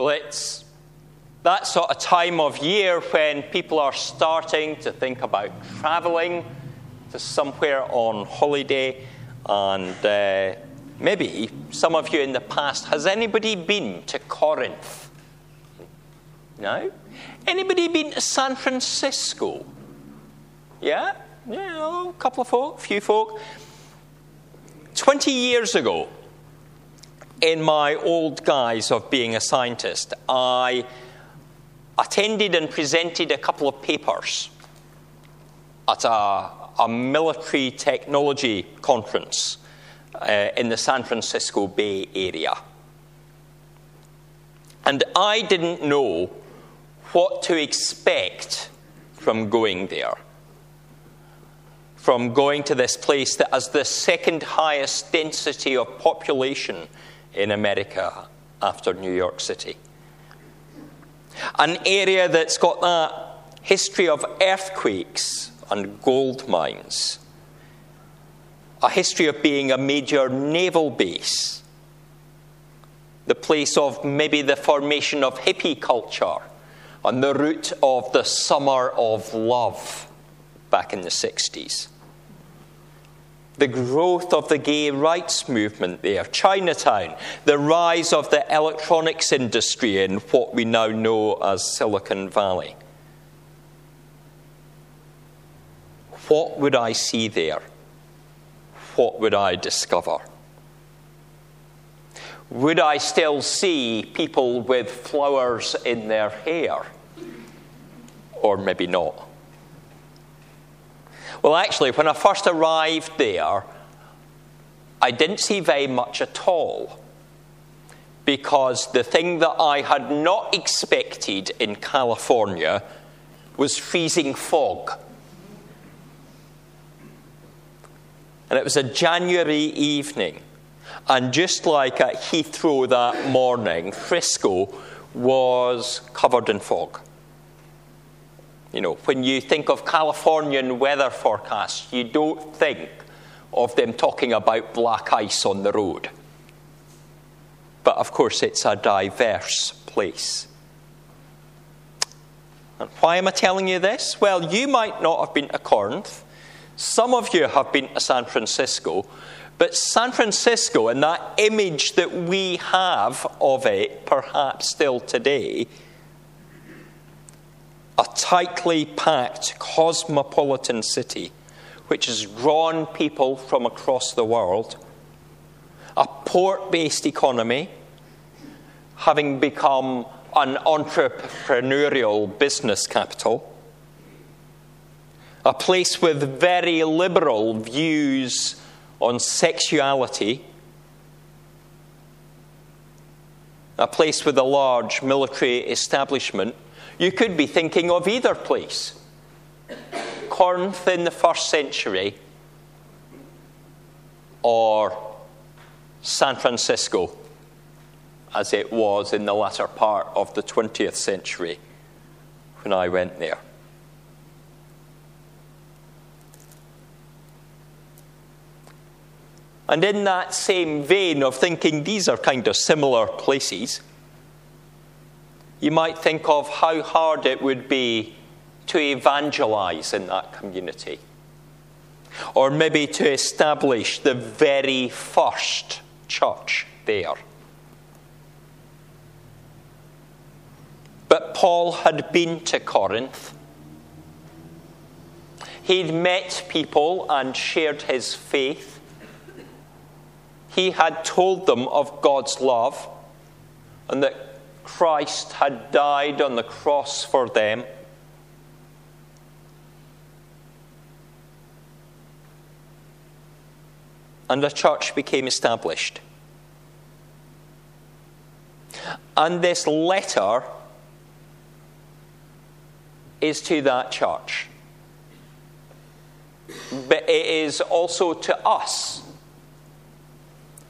Well, it's that sort of time of year when people are starting to think about traveling to somewhere on holiday. And uh, maybe some of you in the past, has anybody been to Corinth? No? Anybody been to San Francisco? Yeah? Yeah, a couple of folk, few folk. 20 years ago, in my old guise of being a scientist, I attended and presented a couple of papers at a, a military technology conference uh, in the San Francisco Bay Area. And I didn't know what to expect from going there. From going to this place that has the second highest density of population in America after New York City. An area that's got that history of earthquakes and gold mines, a history of being a major naval base, the place of maybe the formation of hippie culture on the route of the summer of love back in the 60s the growth of the gay rights movement there, Chinatown, the rise of the electronics industry in what we now know as Silicon Valley. What would I see there? What would I discover? Would I still see people with flowers in their hair? Or maybe not. Well, actually, when I first arrived there, I didn't see very much at all. Because the thing that I had not expected in California was freezing fog. And it was a January evening. And just like at Heathrow that morning, Frisco was covered in fog. You know, when you think of Californian weather forecasts, you don't think of them talking about black ice on the road. But of course, it's a diverse place. And why am I telling you this? Well, you might not have been to Corinth. Some of you have been to San Francisco. But San Francisco, and that image that we have of it, perhaps still today, a tightly packed cosmopolitan city which has drawn people from across the world, a port based economy, having become an entrepreneurial business capital, a place with very liberal views on sexuality, a place with a large military establishment you could be thinking of either place. Corinth in the first century or San Francisco as it was in the latter part of the 20th century when I went there. And in that same vein of thinking these are kind of similar places, you might think of how hard it would be to evangelize in that community. Or maybe to establish the very first church there. But Paul had been to Corinth. He'd met people and shared his faith. He had told them of God's love and that Christ had died on the cross for them. And the church became established. And this letter is to that church. But it is also to us.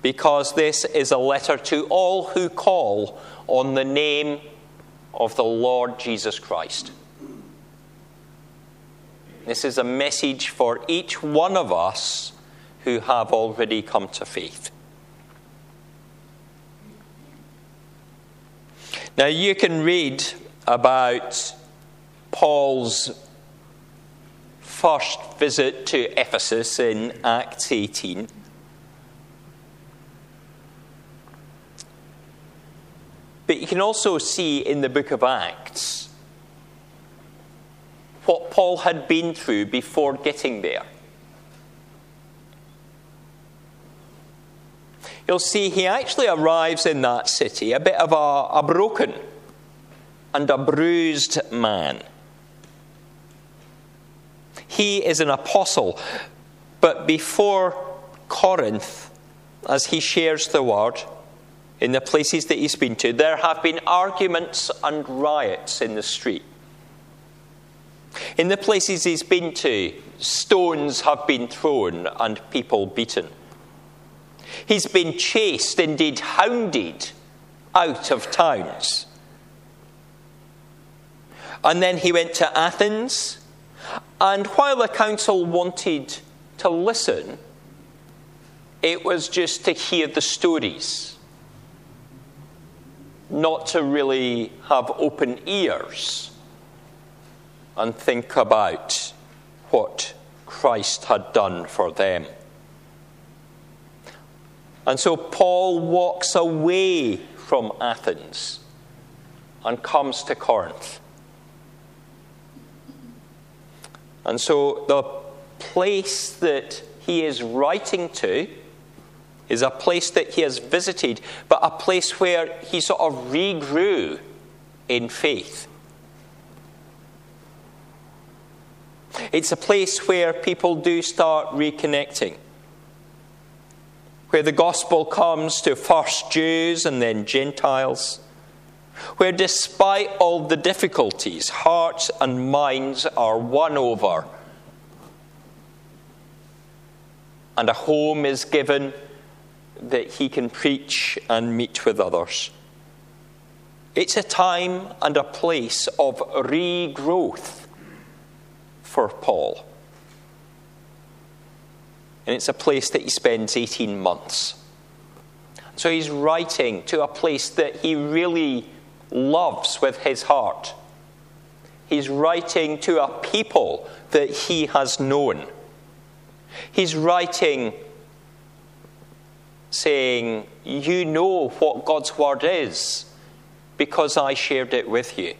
Because this is a letter to all who call on the name of the Lord Jesus Christ. This is a message for each one of us who have already come to faith. Now, you can read about Paul's first visit to Ephesus in Acts 18. But you can also see in the book of Acts what Paul had been through before getting there. You'll see he actually arrives in that city a bit of a, a broken and a bruised man. He is an apostle, but before Corinth, as he shares the word in the places that he's been to, there have been arguments and riots in the street. In the places he's been to, stones have been thrown and people beaten. He's been chased, indeed hounded, out of towns. And then he went to Athens, and while the council wanted to listen, it was just to hear the stories, not to really have open ears and think about what Christ had done for them. And so Paul walks away from Athens and comes to Corinth. And so the place that he is writing to is a place that he has visited, but a place where he sort of regrew in faith. It's a place where people do start reconnecting. Where the gospel comes to first Jews and then Gentiles, where despite all the difficulties, hearts and minds are won over, and a home is given that he can preach and meet with others. It's a time and a place of regrowth for Paul. And it's a place that he spends 18 months. So he's writing to a place that he really loves with his heart. He's writing to a people that he has known. He's writing saying, You know what God's word is because I shared it with you.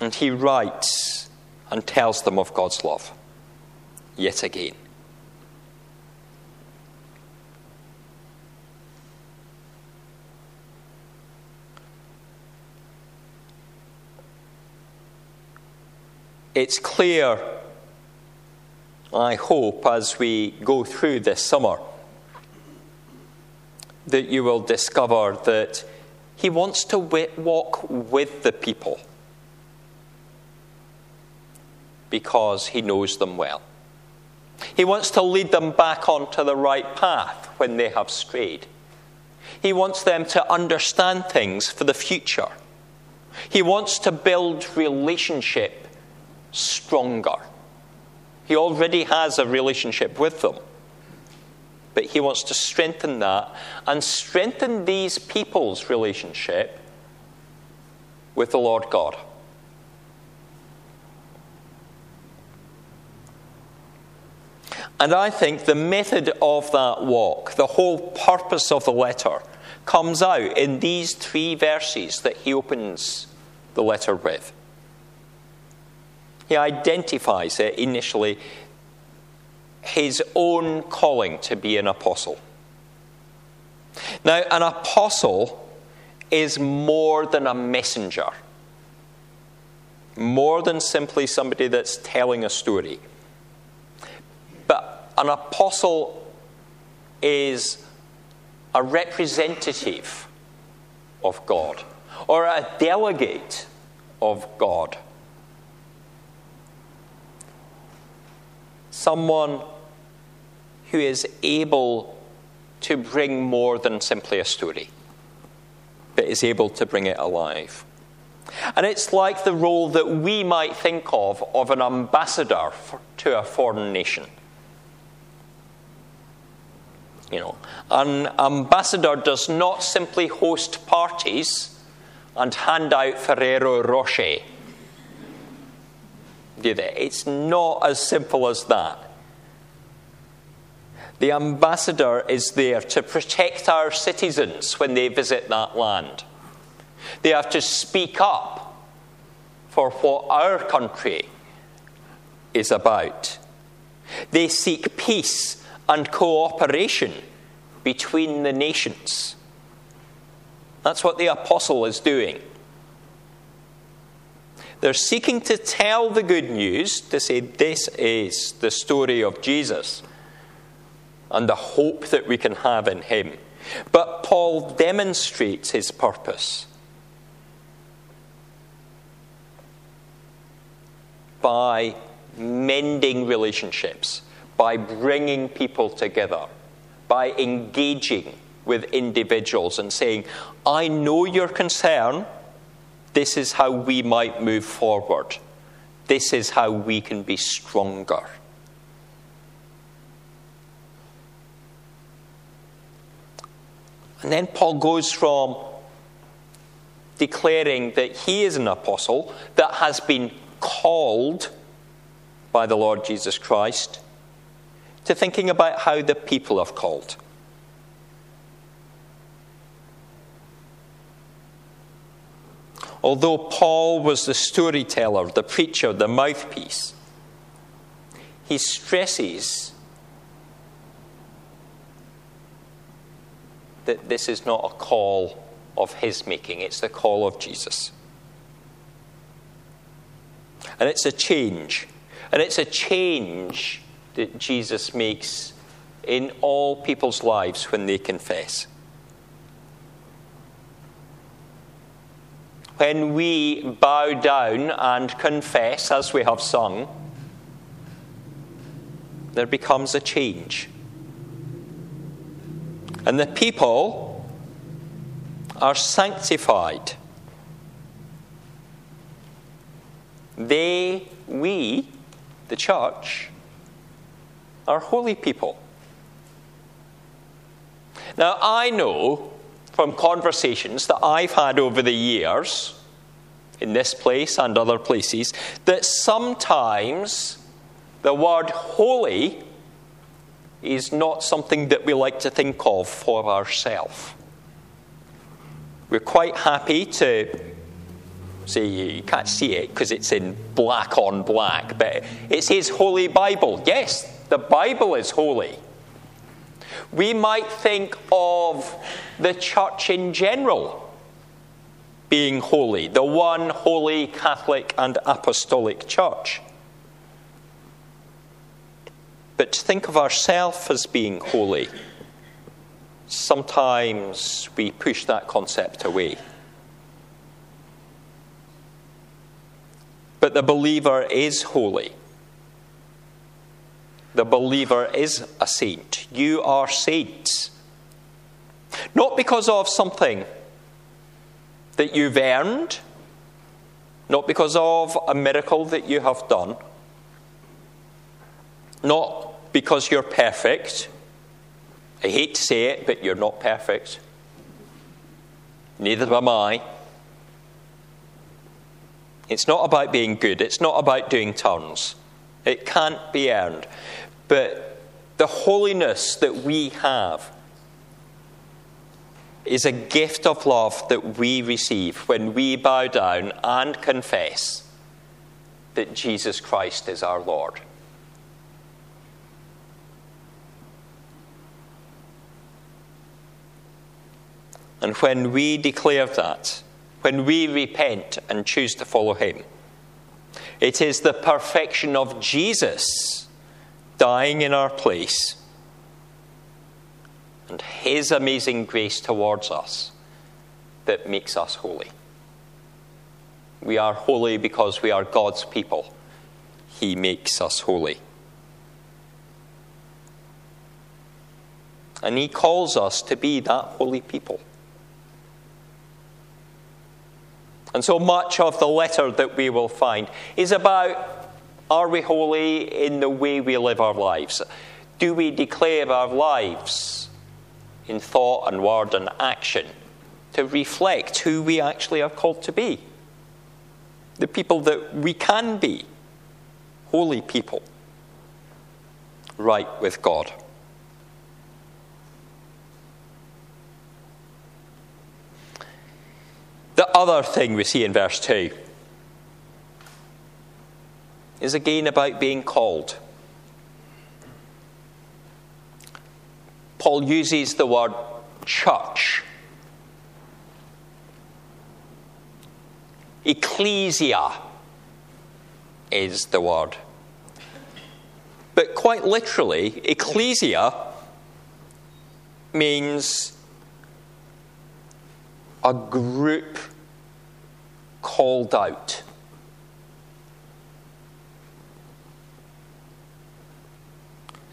And he writes and tells them of God's love yet again. It's clear, I hope, as we go through this summer, that you will discover that he wants to walk with the people because he knows them well. He wants to lead them back onto the right path when they have strayed. He wants them to understand things for the future. He wants to build relationship stronger. He already has a relationship with them. But he wants to strengthen that and strengthen these people's relationship with the Lord God. And I think the method of that walk, the whole purpose of the letter, comes out in these three verses that he opens the letter with. He identifies it initially his own calling to be an apostle. Now, an apostle is more than a messenger, more than simply somebody that's telling a story But an apostle is a representative of God or a delegate of God. Someone who is able to bring more than simply a story, but is able to bring it alive. And it's like the role that we might think of of an ambassador for, to a foreign nation. You know, an ambassador does not simply host parties and hand out Ferrero Rocher. It's not as simple as that. The ambassador is there to protect our citizens when they visit that land. They have to speak up for what our country is about. They seek peace and cooperation between the nations. That's what the apostle is doing. They're seeking to tell the good news, to say this is the story of Jesus and the hope that we can have in him. But Paul demonstrates his purpose by mending relationships by bringing people together, by engaging with individuals and saying, I know your concern. This is how we might move forward. This is how we can be stronger. And then Paul goes from declaring that he is an apostle that has been called by the Lord Jesus Christ to thinking about how the people are called. Although Paul was the storyteller, the preacher, the mouthpiece, he stresses that this is not a call of his making, it's the call of Jesus. And it's a change. And it's a change that Jesus makes in all people's lives when they confess. When we bow down and confess, as we have sung, there becomes a change. And the people are sanctified. They, we, the church, are holy people. Now, I know from conversations that I've had over the years, in this place and other places, that sometimes the word holy is not something that we like to think of for ourselves. We're quite happy to say you can't see it because it's in black on black, but it's his holy Bible. Yes, the Bible is holy. We might think of the church in general being holy, the one holy Catholic and Apostolic Church. But to think of ourselves as being holy, sometimes we push that concept away. But the believer is holy the believer is a saint. You are saints. Not because of something that you've earned, not because of a miracle that you have done, not because you're perfect. I hate to say it, but you're not perfect. Neither am I. It's not about being good, it's not about doing turns. It can't be earned. But the holiness that we have is a gift of love that we receive when we bow down and confess that Jesus Christ is our Lord. And when we declare that, when we repent and choose to follow Him, it is the perfection of Jesus dying in our place and His amazing grace towards us that makes us holy. We are holy because we are God's people. He makes us holy. And He calls us to be that holy people. And so much of the letter that we will find is about are we holy in the way we live our lives? Do we declare our lives in thought and word and action to reflect who we actually are called to be. The people that we can be, holy people, right with God. Other thing we see in verse 2 is again about being called. Paul uses the word church. Ecclesia is the word. But quite literally, ecclesia means a group called out.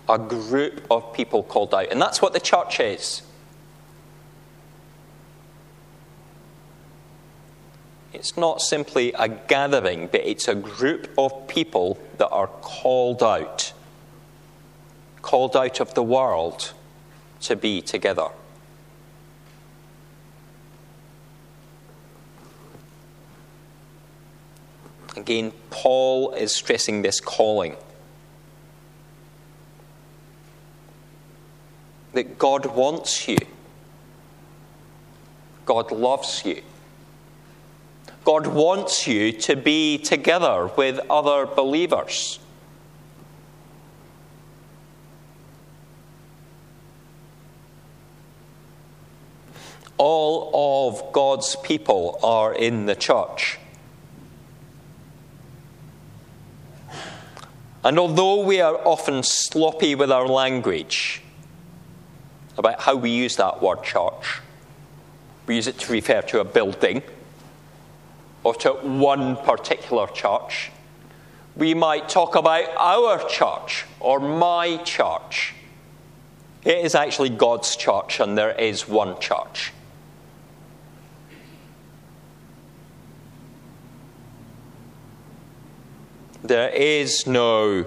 A group of people called out. And that's what the church is. It's not simply a gathering, but it's a group of people that are called out, called out of the world to be together. Again, Paul is stressing this calling. That God wants you, God loves you. God wants you to be together with other believers. All of God's people are in the church. And although we are often sloppy with our language about how we use that word church, we use it to refer to a building or to one particular church. We might talk about our church or my church. It is actually God's church, and there is one church. There is no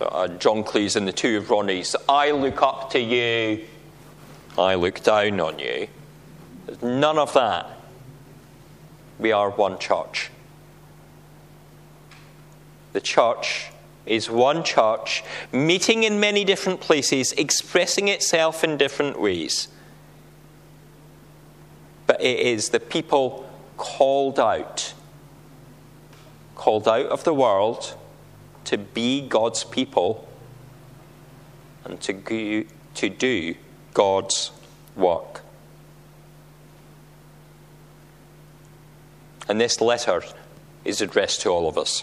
uh, John Cleese and the two of Ronnie's. I look up to you, I look down on you. There's none of that. We are one church. The church is one church, meeting in many different places, expressing itself in different ways. But it is the people called out called out of the world to be God's people and to, go, to do God's work. And this letter is addressed to all of us.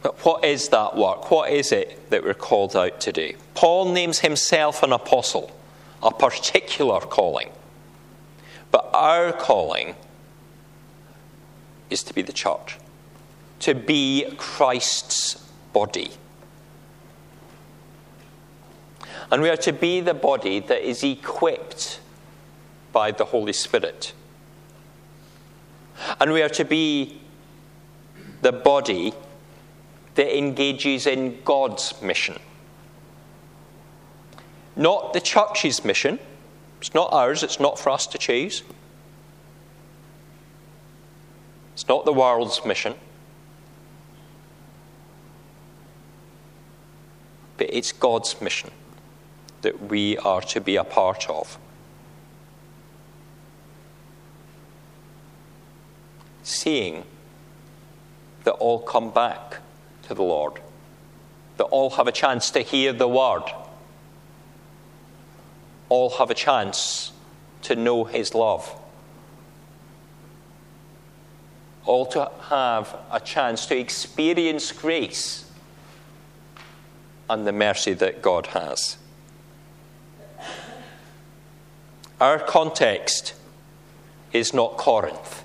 But what is that work? What is it that we're called out to do? Paul names himself an apostle a particular calling. But our calling is to be the church, to be Christ's body. And we are to be the body that is equipped by the Holy Spirit. And we are to be the body that engages in God's mission. Not the church's mission. It's not ours, it's not for us to choose. It's not the world's mission. But it's God's mission that we are to be a part of. Seeing that all come back to the Lord, that all have a chance to hear the word all have a chance to know His love. All to have a chance to experience grace and the mercy that God has. Our context is not Corinth.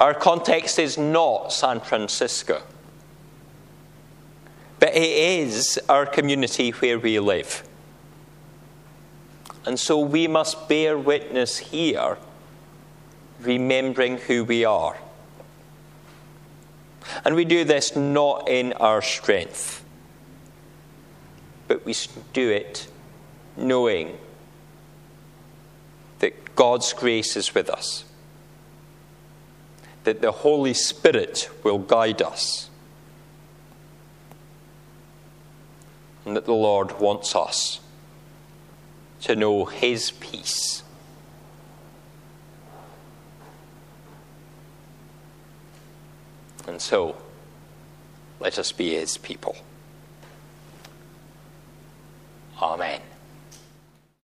Our context is not San Francisco. But it is our community where we live. And so we must bear witness here, remembering who we are. And we do this not in our strength, but we do it knowing that God's grace is with us, that the Holy Spirit will guide us, and that the Lord wants us to know His peace. And so, let us be His people. Amen.